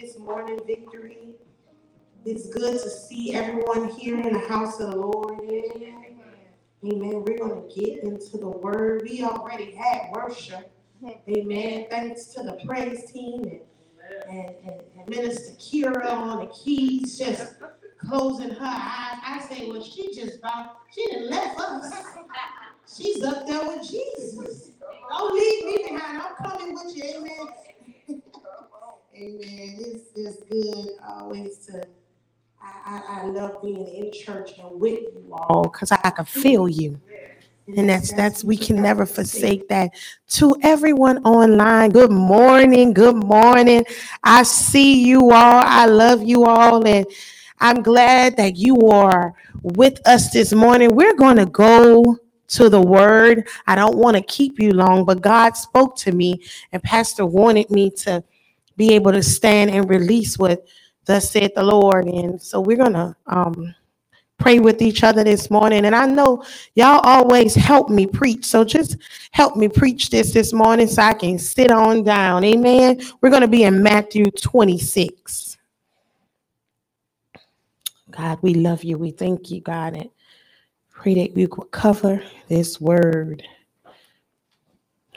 this morning, Victory. It's good to see everyone here in the house of the Lord. Amen. Amen. We're going to get into the word. We already had worship. Amen. Thanks to the praise team and, and, and, and Minister Kira on the keys, just closing her eyes. I say, well, she just about, she didn't left us. She's up there with Jesus. Don't leave me behind. I'm coming with you. Amen. Amen. It's, it's good always to, I, I, I love being in church and with you all because I can feel you. And that's that's we can never forsake that. To everyone online, good morning, good morning. I see you all. I love you all, and I'm glad that you are with us this morning. We're going to go to the word. I don't want to keep you long, but God spoke to me, and Pastor wanted me to be able to stand and release what thus said the Lord. And so we're gonna um pray with each other this morning. And I know y'all always help me preach. So just help me preach this this morning so I can sit on down. Amen. We're going to be in Matthew 26. God, we love you. We thank you, God. And pray that we will cover this word.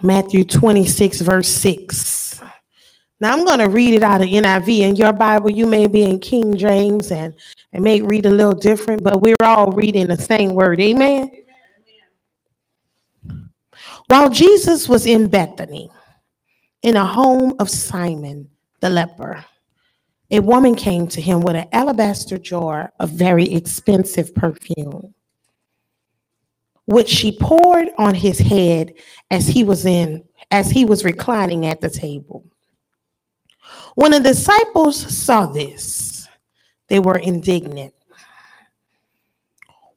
Matthew 26, verse 6. Now I'm going to read it out of NIV. In your Bible, you may be in King James and it may read a little different, but we're all reading the same word. Amen. While Jesus was in Bethany, in a home of Simon the leper, a woman came to him with an alabaster jar of very expensive perfume, which she poured on his head as he was in as he was reclining at the table. When the disciples saw this, they were indignant.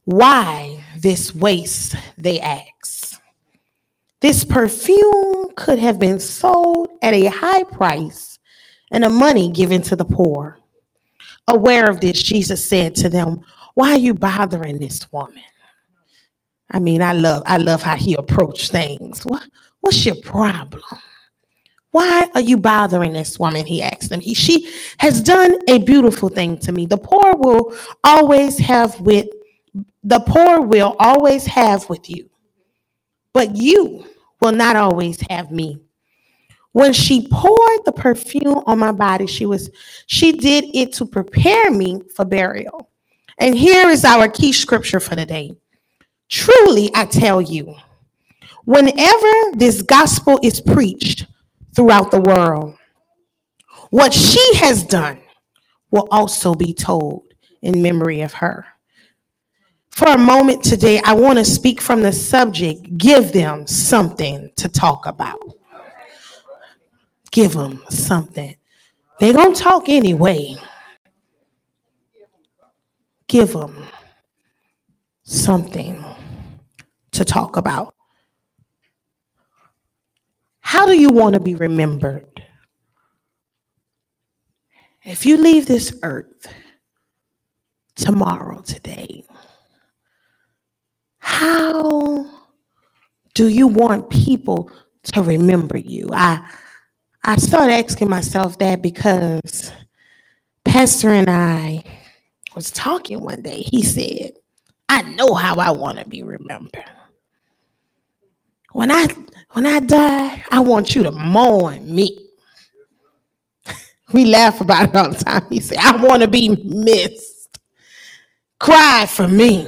Why this waste? They asked. This perfume could have been sold at a high price and the money given to the poor. Aware of this, Jesus said to them, Why are you bothering this woman? I mean, I love I love how he approached things. What, what's your problem? Why are you bothering this woman? He asked them. He, she has done a beautiful thing to me. The poor will always have with the poor will always have with you, but you will not always have me. When she poured the perfume on my body, she was she did it to prepare me for burial. And here is our key scripture for the day. Truly, I tell you, whenever this gospel is preached, throughout the world. What she has done will also be told in memory of her. For a moment today, I want to speak from the subject give them something to talk about. Give them something. They're going to talk anyway. Give them something to talk about. How do you want to be remembered? If you leave this earth tomorrow, today, how do you want people to remember you? I I started asking myself that because Pastor and I was talking one day. He said, I know how I want to be remembered. When I when I die, I want you to mourn me. we laugh about it all the time. He said, I want to be missed. Cry for me.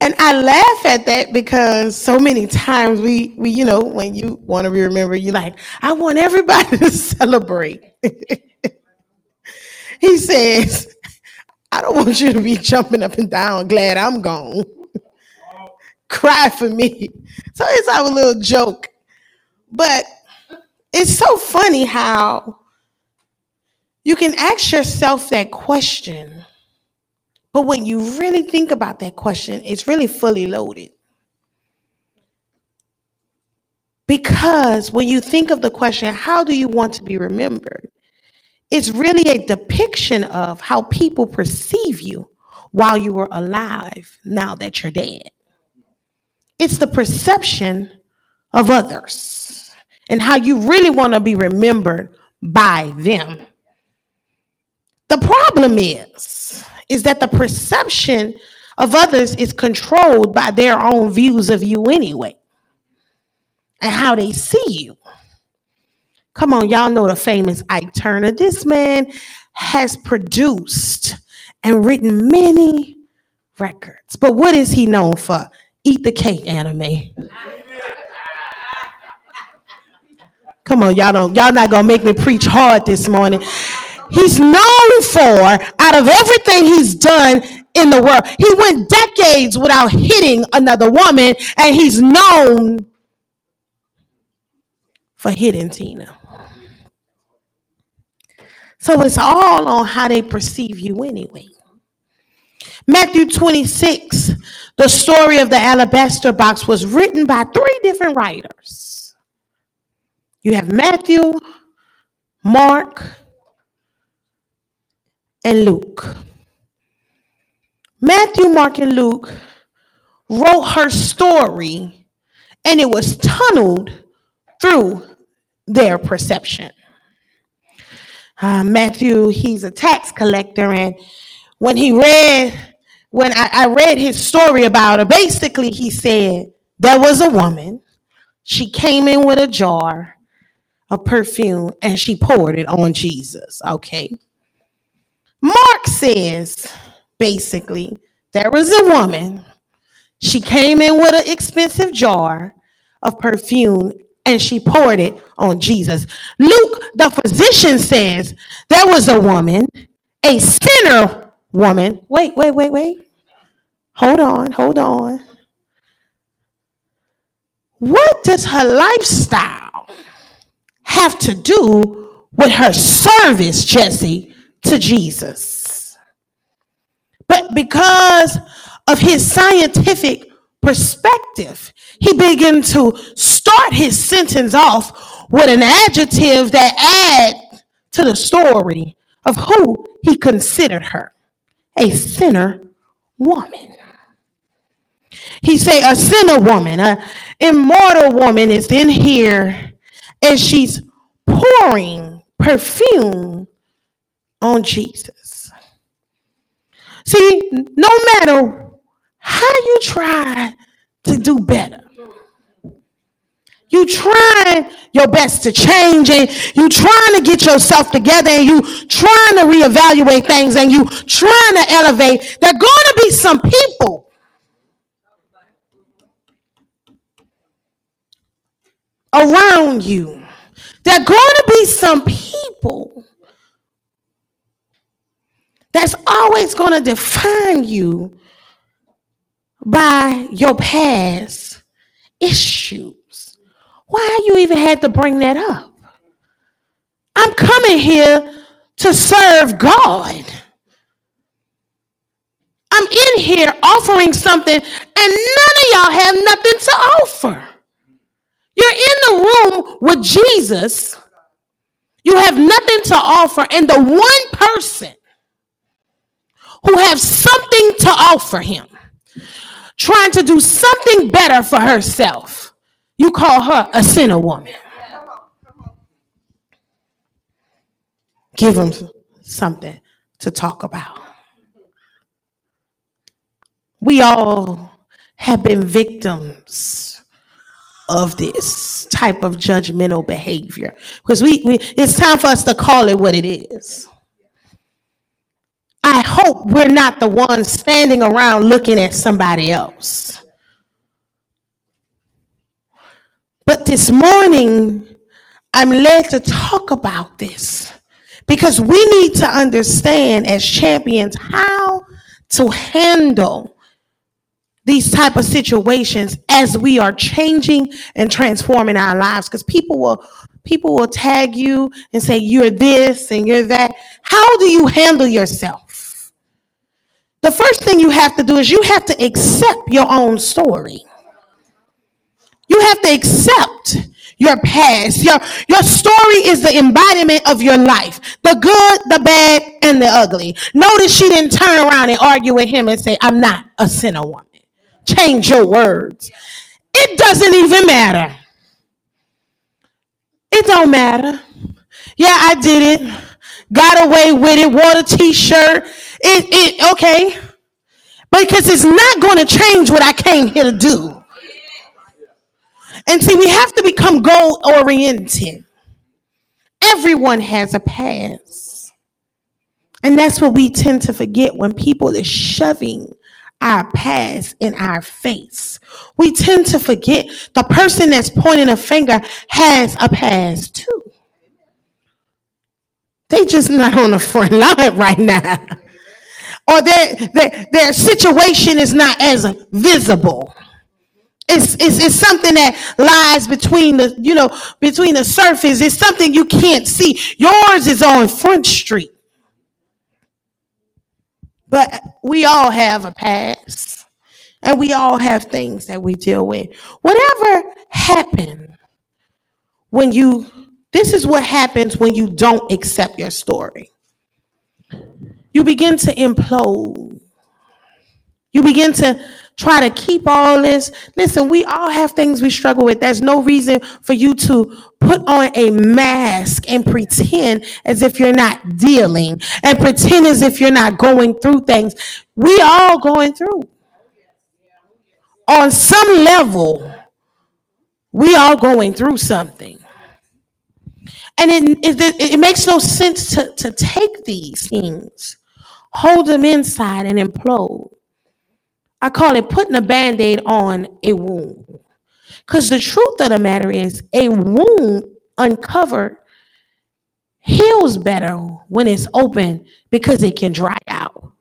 And I laugh at that because so many times we, we you know, when you want to be remembered, you're like, I want everybody to celebrate. he says, I don't want you to be jumping up and down, glad I'm gone cry for me. So it's our little joke. But it's so funny how you can ask yourself that question, but when you really think about that question, it's really fully loaded. Because when you think of the question, how do you want to be remembered? It's really a depiction of how people perceive you while you were alive now that you're dead. It's the perception of others. and how you really want to be remembered by them. The problem is, is that the perception of others is controlled by their own views of you anyway and how they see you. Come on, y'all know the famous Ike Turner. This man has produced and written many records. But what is he known for? Eat the cake Anna Mae. Come on, y'all don't y'all not gonna make me preach hard this morning. He's known for out of everything he's done in the world. He went decades without hitting another woman, and he's known for hitting Tina. So it's all on how they perceive you anyway. Matthew 26, the story of the alabaster box was written by three different writers. You have Matthew, Mark, and Luke. Matthew, Mark, and Luke wrote her story, and it was tunneled through their perception. Uh, Matthew, he's a tax collector, and when he read, when I, I read his story about her, basically he said there was a woman. She came in with a jar of perfume and she poured it on Jesus. Okay. Mark says basically there was a woman. She came in with an expensive jar of perfume and she poured it on Jesus. Luke, the physician, says there was a woman, a sinner woman. Wait, wait, wait, wait. Hold on, hold on. What does her lifestyle have to do with her service, Jesse, to Jesus? But because of his scientific perspective, he began to start his sentence off with an adjective that adds to the story of who he considered her a sinner woman. He say a sinner woman, a immortal woman is in here and she's pouring perfume on Jesus. See, no matter how you try to do better, you trying your best to change and you trying to get yourself together and you trying to reevaluate things and you trying to elevate. There are going to be some people around you. There are going to be some people that's always going to define you by your past issues. Why you even had to bring that up? I'm coming here to serve God. I'm in here offering something, and none of y'all have nothing to offer. You're in the room with Jesus. You have nothing to offer, and the one person who has something to offer him, trying to do something better for herself you call her a sinner woman. Give them something to talk about. We all have been victims of this type of judgmental behavior because we, we it's time for us to call it what it is. I hope we're not the ones standing around looking at somebody else. But this morning, I'm led to talk about this because we need to understand as champions how to handle these type of situations as we are changing and transforming our lives. Because people will people will tag you and say you're this and you're that. How do you handle yourself? The first thing you have to do is you have to accept your own story you have to accept your past. Your, your story is the embodiment of your life the good, the bad, and the ugly. Notice she didn't turn around and argue with him and say, I'm not a sinner woman. Change your words. It doesn't even matter. It don't matter. Yeah, I did it. Got away with it. Wore a t-shirt. It, it, okay. Because it's not going to change what I came here to do. And see, we have to become goal oriented. Everyone has a past. And that's what we tend to forget when people are shoving our past in our face. We tend to forget the person that's pointing a finger has a past too. They just not on the front line right now. Or their, their, their situation is not as visible. It's, it's, it's something that lies between the, you know, between the surface. It's something you can't see. Yours is on Front Street. But we all have a past and we all have things that we deal with. Whatever happened when you, this is what happens when you don't accept your story. You begin to implode. You begin to try to keep all this. Listen, we all have things we struggle with. There's no reason for you to put on a mask and pretend as if you're not dealing and pretend as if you're not going through things. We all going through. On some level, we all going through something. And it, it, it makes no sense to, to take these things, hold them inside and implode I call it putting a band aid on a wound. Because the truth of the matter is, a wound uncovered heals better when it's open because it can dry out.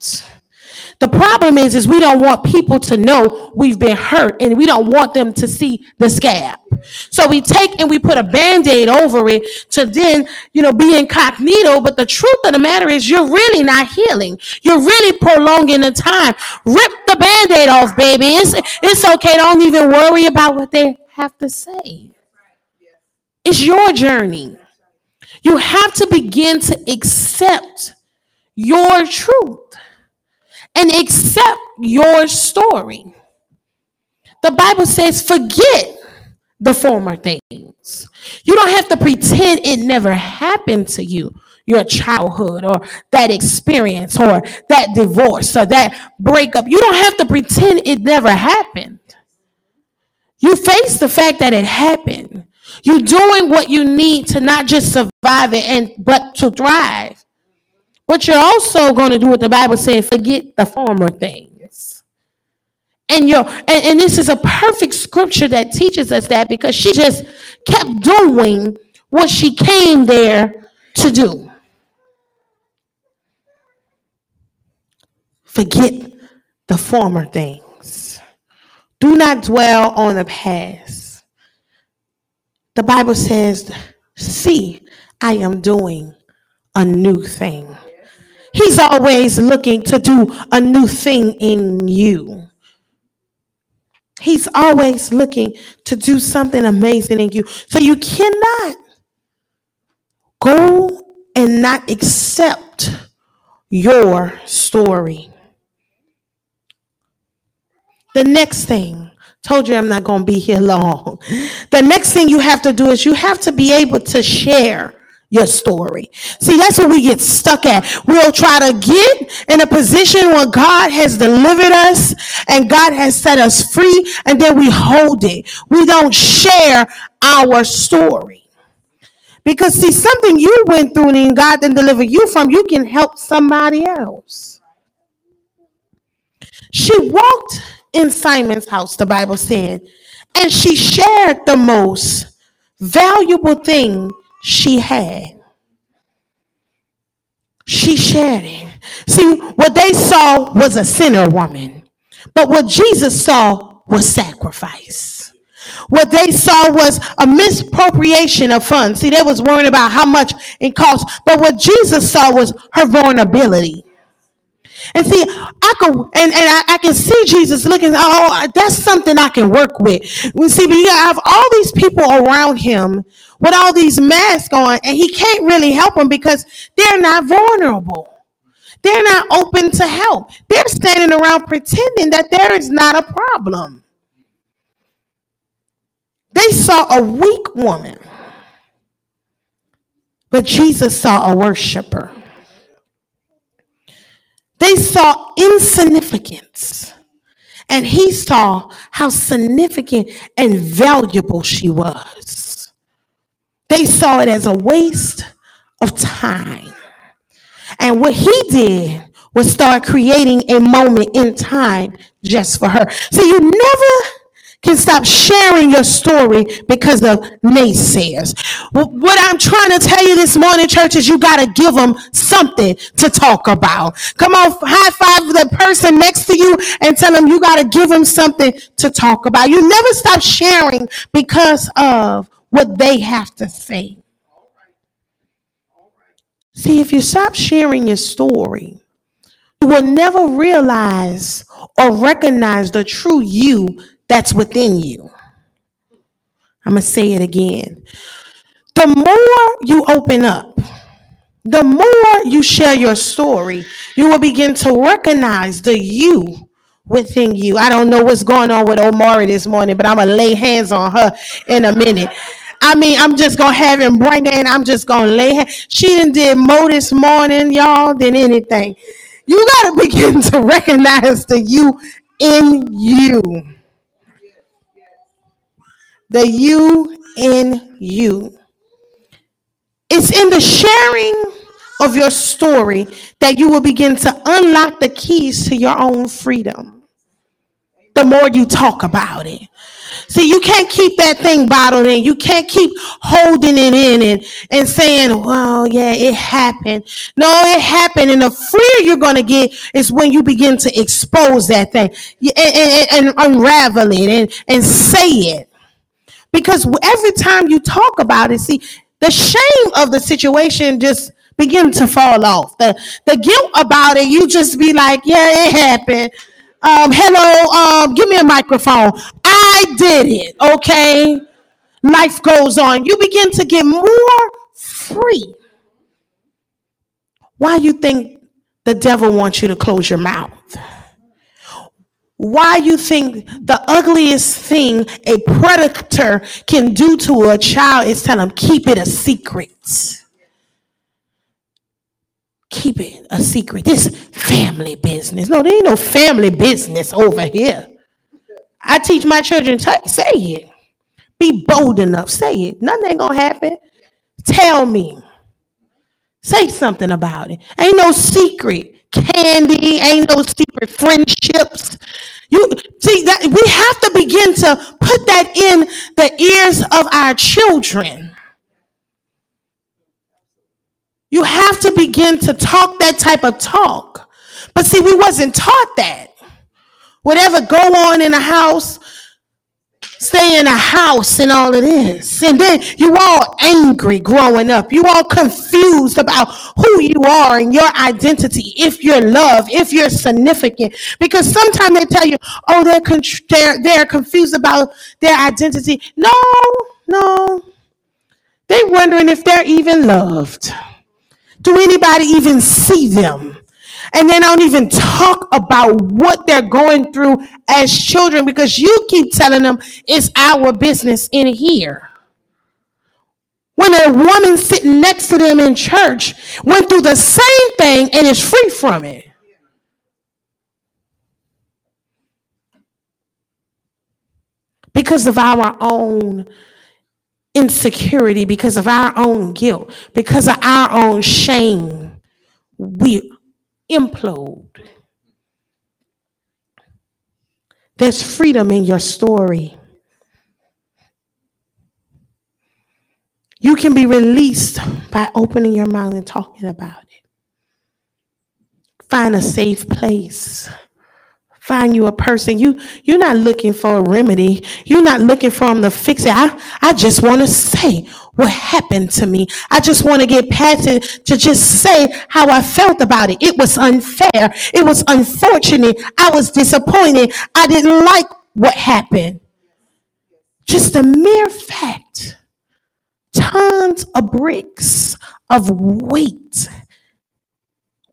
The problem is, is we don't want people to know we've been hurt and we don't want them to see the scab. So we take and we put a band-aid over it to then, you know, be incognito. But the truth of the matter is you're really not healing. You're really prolonging the time. Rip the band-aid off, baby. It's, it's okay. Don't even worry about what they have to say. It's your journey. You have to begin to accept your truth and accept your story. The Bible says, forget the former things. You don't have to pretend it never happened to you, your childhood, or that experience, or that divorce, or that breakup. You don't have to pretend it never happened. You face the fact that it happened. You're doing what you need to not just survive it and but to thrive. What you're also going to do what the Bible says, forget the former things. And you and, and this is a perfect scripture that teaches us that because she just kept doing what she came there to do. Forget the former things. Do not dwell on the past. The Bible says, See, I am doing a new thing. He's always looking to do a new thing in you. He's always looking to do something amazing in you. So you cannot go and not accept your story. The next thing, told you I'm not going to be here long. The next thing you have to do is you have to be able to share your story. See, that's what we get stuck at. We'll try to get in a position where God has delivered us and God has set us free, and then we hold it. We don't share our story. Because, see, something you went through and God didn't deliver you from, you can help somebody else. She walked in Simon's house, the Bible said, and she shared the most valuable thing she had. She shared it. See, what they saw was a sinner woman, but what Jesus saw was sacrifice. What they saw was a misappropriation of funds. See, they was worrying about how much it cost, but what Jesus saw was her vulnerability. And see, I can and, and I, I, can see Jesus looking, oh, that's something I can work with. We see, but you have all these people around him with all these masks on, and he can't really help them because they're not vulnerable. They're not open to help. They're standing around pretending that there is not a problem. They saw a weak woman But Jesus saw a worshiper. They saw insignificance. And he saw how significant and valuable she was. They saw it as a waste of time. And what he did was start creating a moment in time just for her. So you never can stop sharing your story because of naysayers. What I'm trying to tell you this morning, church, is you got to give them something to talk about. Come on, high five the person next to you and tell them you got to give them something to talk about. You never stop sharing because of what they have to say. See, if you stop sharing your story, you will never realize or recognize the true you that's within you. I'm going to say it again. The more you open up, the more you share your story, you will begin to recognize the you within you. I don't know what's going on with Omari this morning, but I'm going to lay hands on her in a minute. I mean, I'm just gonna have him bring it and I'm just gonna lay. Hand. She didn't did more this morning, y'all, than anything. You gotta begin to recognize the you in you the you in you. It's in the sharing of your story that you will begin to unlock the keys to your own freedom. The more you talk about it. See, you can't keep that thing bottled in. You can't keep holding it in and, and saying, well, yeah, it happened. No, it happened. And the freer you're going to get is when you begin to expose that thing and, and, and unravel it and, and say it. Because every time you talk about it, see, the shame of the situation just begin to fall off. The the guilt about it, you just be like, yeah, it happened. Um, hello, um, give me a microphone. I did it. Okay. Life goes on. You begin to get more free. Why you think the devil wants you to close your mouth? Why you think the ugliest thing a predator can do to a child is tell them keep it a secret. Keep it a secret. This family business. No there ain't no family business over here. I teach my children say it. Be bold enough. Say it. Nothing ain't gonna happen. Tell me. Say something about it. Ain't no secret candy, ain't no secret friendships. You see that we have to begin to put that in the ears of our children. You have to begin to talk that type of talk. But see, we wasn't taught that. Whatever go on in the house, stay in a house and all of this. And then you all angry growing up. You all confused about who you are and your identity, if you're loved, if you're significant. Because sometimes they tell you, oh, they're, con- they're, they're confused about their identity. No, no. They're wondering if they're even loved. Do anybody even see them? And they don't even talk about what they're going through as children because you keep telling them it's our business in here. When a woman sitting next to them in church went through the same thing and is free from it. Because of our own insecurity, because of our own guilt, because of our own shame, we implode. There's freedom in your story. You can be released by opening your mouth and talking about it. Find a safe place find you a person. You you're not looking for a remedy. You're not looking for them to fix it. I, I just want to say what happened to me. I just want to get past it to just say how I felt about it. It was unfair. It was unfortunate. I was disappointed. I didn't like what happened. Just a mere fact. Tons of bricks of weight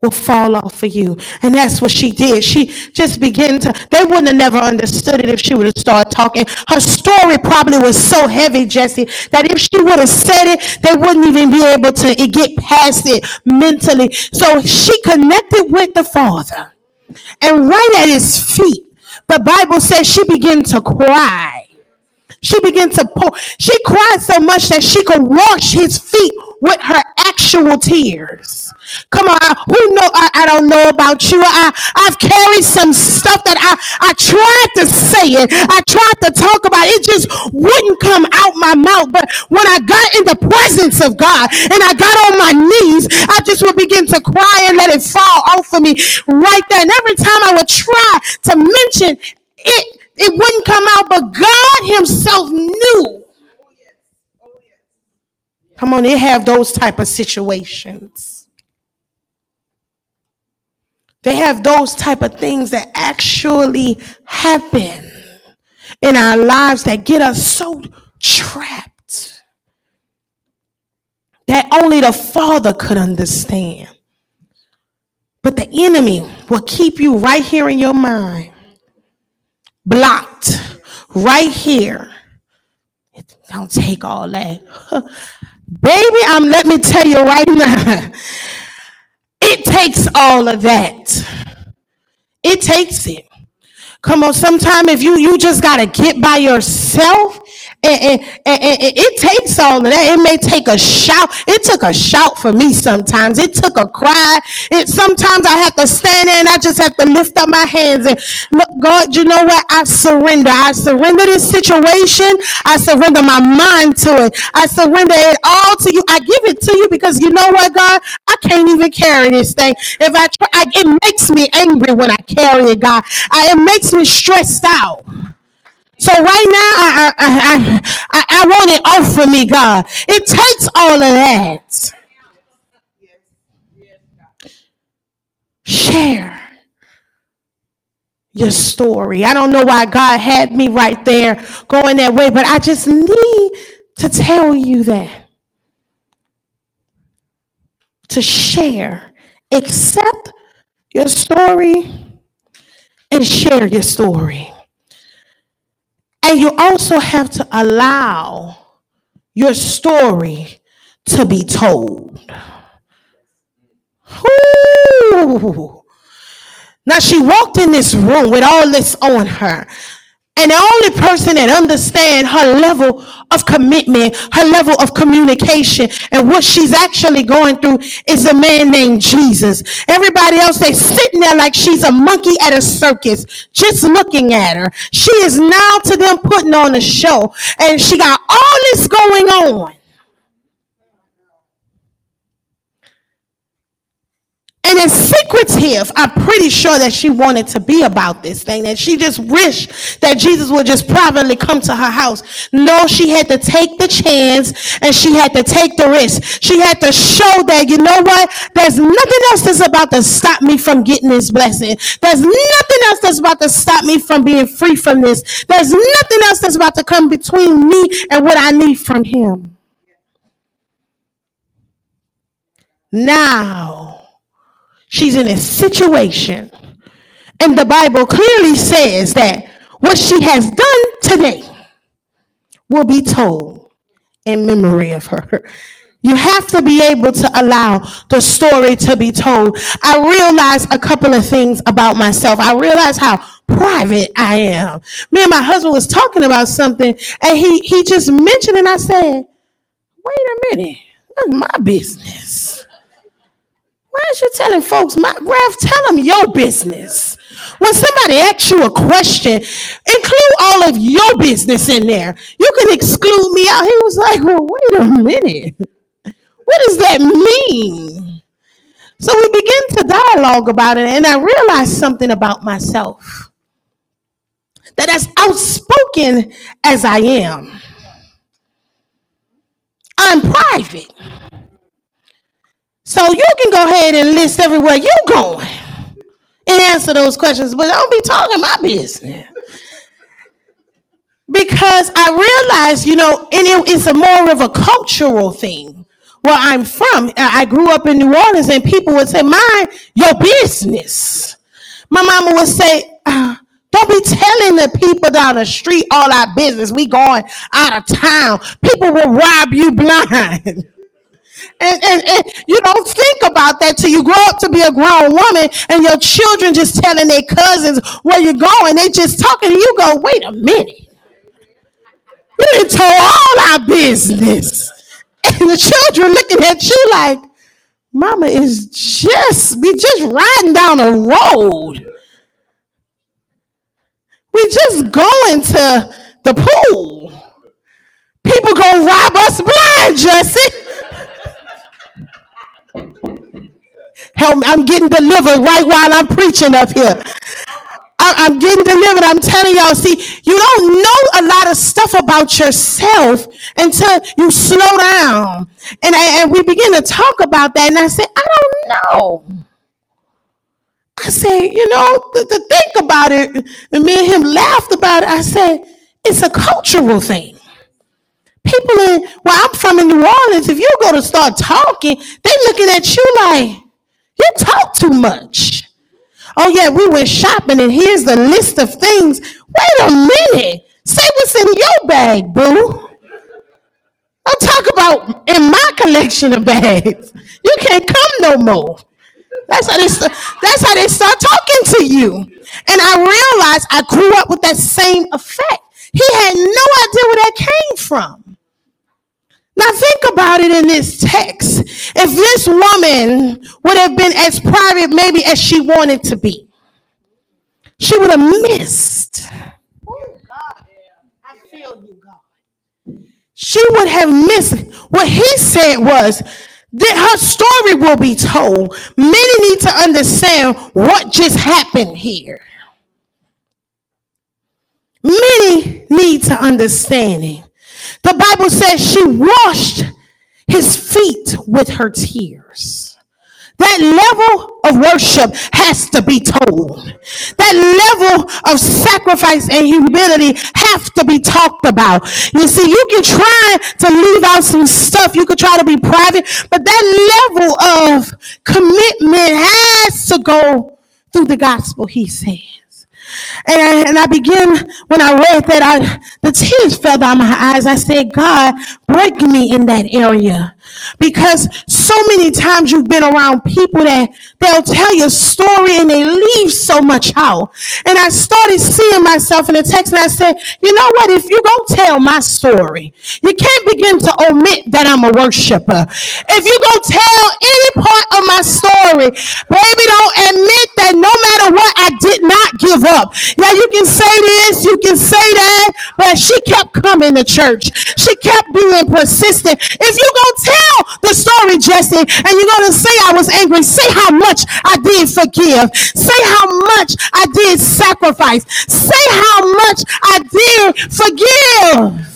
will fall off for you. And that's what she did. She just began to, they wouldn't have never understood it if she would have started talking. Her story probably was so heavy, Jesse, that if she would have said it, they wouldn't even be able to get past it mentally. So she connected with the Father. And right at his feet, the Bible says she began to cry. She began to pour. She cried so much that she could wash his feet with her actual tears. Come on, who know? I, I don't know about you. I, I've carried some stuff that I, I tried to say it. I tried to talk about it. It just wouldn't come out my mouth. But when I got in the presence of God and I got on my knees, I just would begin to cry and let it fall off of me right there. And every time I would try to mention it, it wouldn't come out, but God Himself knew. Come on, they have those type of situations. They have those type of things that actually happen in our lives that get us so trapped that only the Father could understand. But the enemy will keep you right here in your mind blocked right here. It don't take all that. Baby, I'm let me tell you right now. It takes all of that. It takes it. Come on, sometime if you you just gotta get by yourself and, and, and, and, it takes all of that. It may take a shout. It took a shout for me sometimes. It took a cry. It sometimes I have to stand there and I just have to lift up my hands and look, God, you know what? I surrender. I surrender this situation. I surrender my mind to it. I surrender it all to you. I give it to you because you know what, God? I can't even carry this thing. If I try, I, it makes me angry when I carry it, God. I, it makes me stressed out. So right now, I, I, I, I, want it off for me, God. It takes all of that. Share your story. I don't know why God had me right there going that way, but I just need to tell you that. To share. Accept your story and share your story. And you also have to allow your story to be told. Ooh. Now she walked in this room with all this on her. And the only person that understands her level of commitment, her level of communication, and what she's actually going through is a man named Jesus. Everybody else, they sitting there like she's a monkey at a circus, just looking at her. She is now to them putting on a show, and she got all this going on. And in secretive, I'm pretty sure that she wanted to be about this thing, that she just wished that Jesus would just privately come to her house. No, she had to take the chance and she had to take the risk. She had to show that, you know what? There's nothing else that's about to stop me from getting this blessing. There's nothing else that's about to stop me from being free from this. There's nothing else that's about to come between me and what I need from him. Now, She's in a situation. And the Bible clearly says that what she has done today will be told in memory of her. You have to be able to allow the story to be told. I realized a couple of things about myself. I realized how private I am. Me and my husband was talking about something and he, he just mentioned and I said, wait a minute, that's my business. Why is you telling folks my Rev, tell them your business. When somebody asks you a question, include all of your business in there. You can exclude me out. He was like, Well, wait a minute. What does that mean? So we begin to dialogue about it, and I realized something about myself. That as outspoken as I am, I'm private. So you can go ahead and list everywhere you going and answer those questions, but don't be talking my business. Because I realize, you know, and it, it's a more of a cultural thing where I'm from, I grew up in New Orleans, and people would say, Mind your business. My mama would say, uh, don't be telling the people down the street all our business. We going out of town. People will rob you blind. And, and, and, you don't think about that till you grow up to be a grown woman and your children just telling their cousins where you're going. They just talking and you go, wait a minute. You didn't tell all our business. And the children looking at you like, Mama is just, we just riding down a road. We just going to the pool. People gonna rob us blind, Jesse. Help me, I'm getting delivered right while I'm preaching up here. I, am getting delivered. I'm telling y'all, see, you don't know a lot of stuff about yourself until you slow down. And, I, and we begin to talk about that. And I said, I don't know. I said, you know, to, think about it, and me and him laughed about it. I said, it's a cultural thing. People in where I'm from in New Orleans, if you go to start talking, they looking at you like, you talk too much. Oh, yeah, we went shopping and here's the list of things. Wait a minute. Say what's in your bag, boo. I'll talk about in my collection of bags. You can't come no more. That's how they start, that's how they start talking to you. And I realized I grew up with that same effect. He had no idea where that came from. Now think about it in this text. If this woman would have been as private maybe as she wanted to be, she would have missed. Oh God, I feel you, God. She would have missed. What he said was that her story will be told. Many need to understand what just happened here. Many need to understand it. The Bible says she washed his feet with her tears. That level of worship has to be told. That level of sacrifice and humility have to be talked about. You see, you can try to leave out some stuff. You could try to be private, but that level of commitment has to go through the gospel, he said. And I, and I began, when I read that, I, the tears fell down my eyes. I said, God, break me in that area. Because so many times you've been around people that they'll tell you a story and they leave so much out. And I started seeing myself in the text and I said, you know what? If you go tell my story, you can't begin to omit that I'm a worshiper. If you go tell any part of my story, baby, don't admit that no matter what, I did not give up. Yeah, you can say this, you can say that, but she kept coming to church. She kept being persistent. If you go tell the story, Jesse, and you're going to say I was angry, say how much I did forgive. Say how much I did sacrifice. Say how much I did forgive.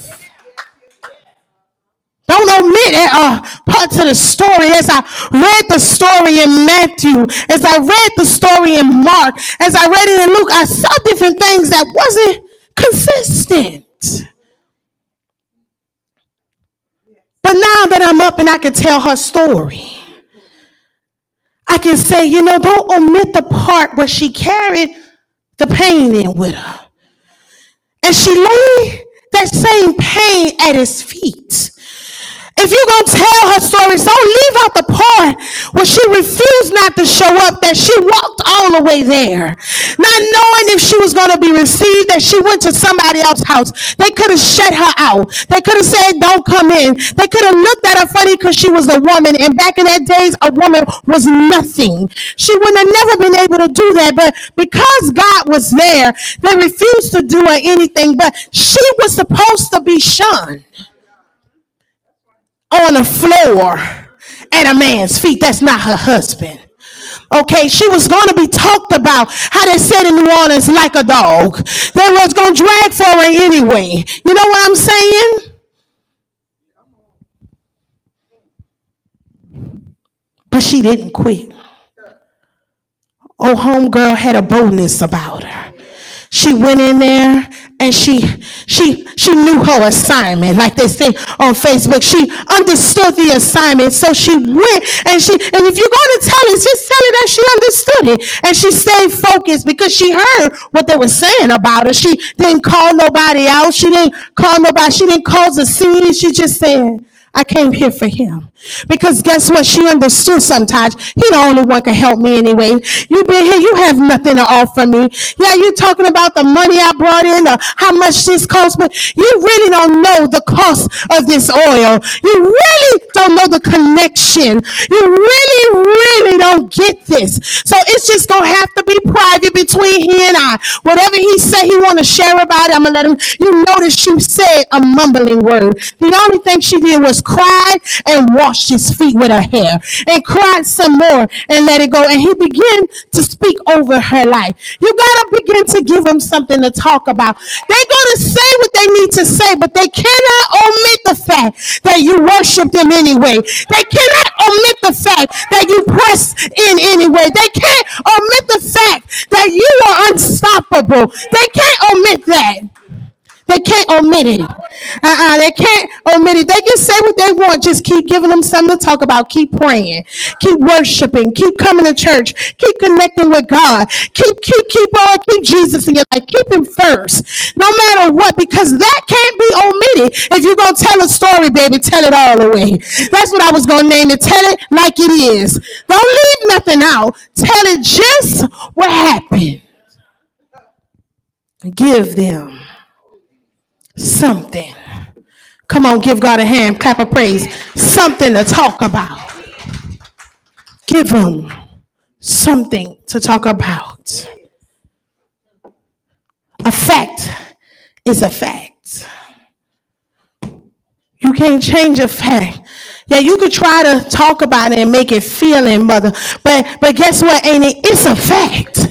Don't omit uh, part of the story. As I read the story in Matthew, as I read the story in Mark, as I read it in Luke, I saw different things that wasn't consistent. But now that I'm up and I can tell her story, I can say, you know, don't omit the part where she carried the pain in with her. And she laid that same pain at his feet. If you're going to tell her story, don't leave out the part where she refused not to show up, that she walked all the way there. Not knowing if she was going to be received, that she went to somebody else's house. They could have shut her out. They could have said, don't come in. They could have looked at her funny because she was a woman. And back in that days, a woman was nothing. She would have never been able to do that. But because God was there, they refused to do her anything. But she was supposed to be shunned on the floor at a man's feet. That's not her husband. Okay, she was going to be talked about how they said in New Orleans like a dog. They was going to drag for her anyway. You know what I'm saying? But she didn't quit. Oh, homegirl had a boldness about her. She went in there and she she she knew her assignment. Like they say on facebook she understood the assignment. So she went and she and if you're going to tell it just tell it that she understood it. And she stayed focused because she heard what they were saying about her. She didn't call nobody out. She didn't call nobody. She didn't cause a scene. She just said I came here for him. Because guess what? She understood sometimes. He the only one can help me anyway. You been here, you have nothing to offer me. Yeah, you talking about the money I brought in or how much this cost, but you really don't know the cost of this oil. You really don't know the connection. You really, really don't get this. So it's just gonna have to be private between he and I. Whatever he said he want to share about it, I'm gonna let him. You notice she said a mumbling word. The only thing she did was cried and washed his feet with her hair and cried some more and let it go. And he began to speak over her life. You got to begin to give them something to talk about. They're to say what they need to say, but they cannot omit the fact that you worship them anyway. They cannot omit the fact that you press in anyway. They can't omit the fact that you are unstoppable. They can't omit that. They can't omit it. Uh-uh, they can't omit it. They can say what they want. Just keep giving them something to talk about. Keep praying. Keep worshiping. Keep coming to church. Keep connecting with God. Keep, keep, keep on. Keep Jesus in your life. Keep him first. No matter what, because that can't be omitted. If you're going to tell a story, baby, tell it all the way. That's what I was going to name it. Tell it like it is. Don't leave nothing out. Tell it just what happened. Give them something. Come on, give God a hand, clap of praise. Something to talk about. Give Him something to talk about. A fact is a fact. You can't change a fact. Yeah, you could try to talk about it and make it feeling, mother. But but guess what? Ain't it? It's a fact.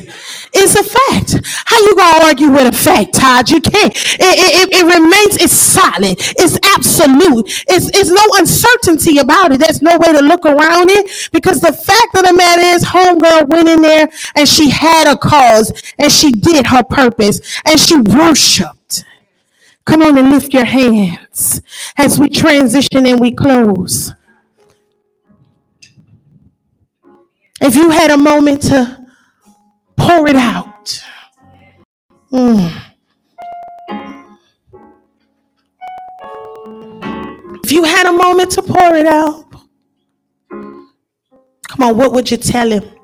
It's a fact. How you gonna argue with a fact, Todd? You can't. It, it, it remains. It's solid. It's absolute. It's, it's no uncertainty about it. There's no way to look around it because the fact of the matter is, homegirl went in there and she had a cause and she did her purpose and she worshipped. Come on and lift your hands as we transition and we close. If you had a moment to Pour it out. Mm. If you had a moment to pour it out, come on, what would you tell him?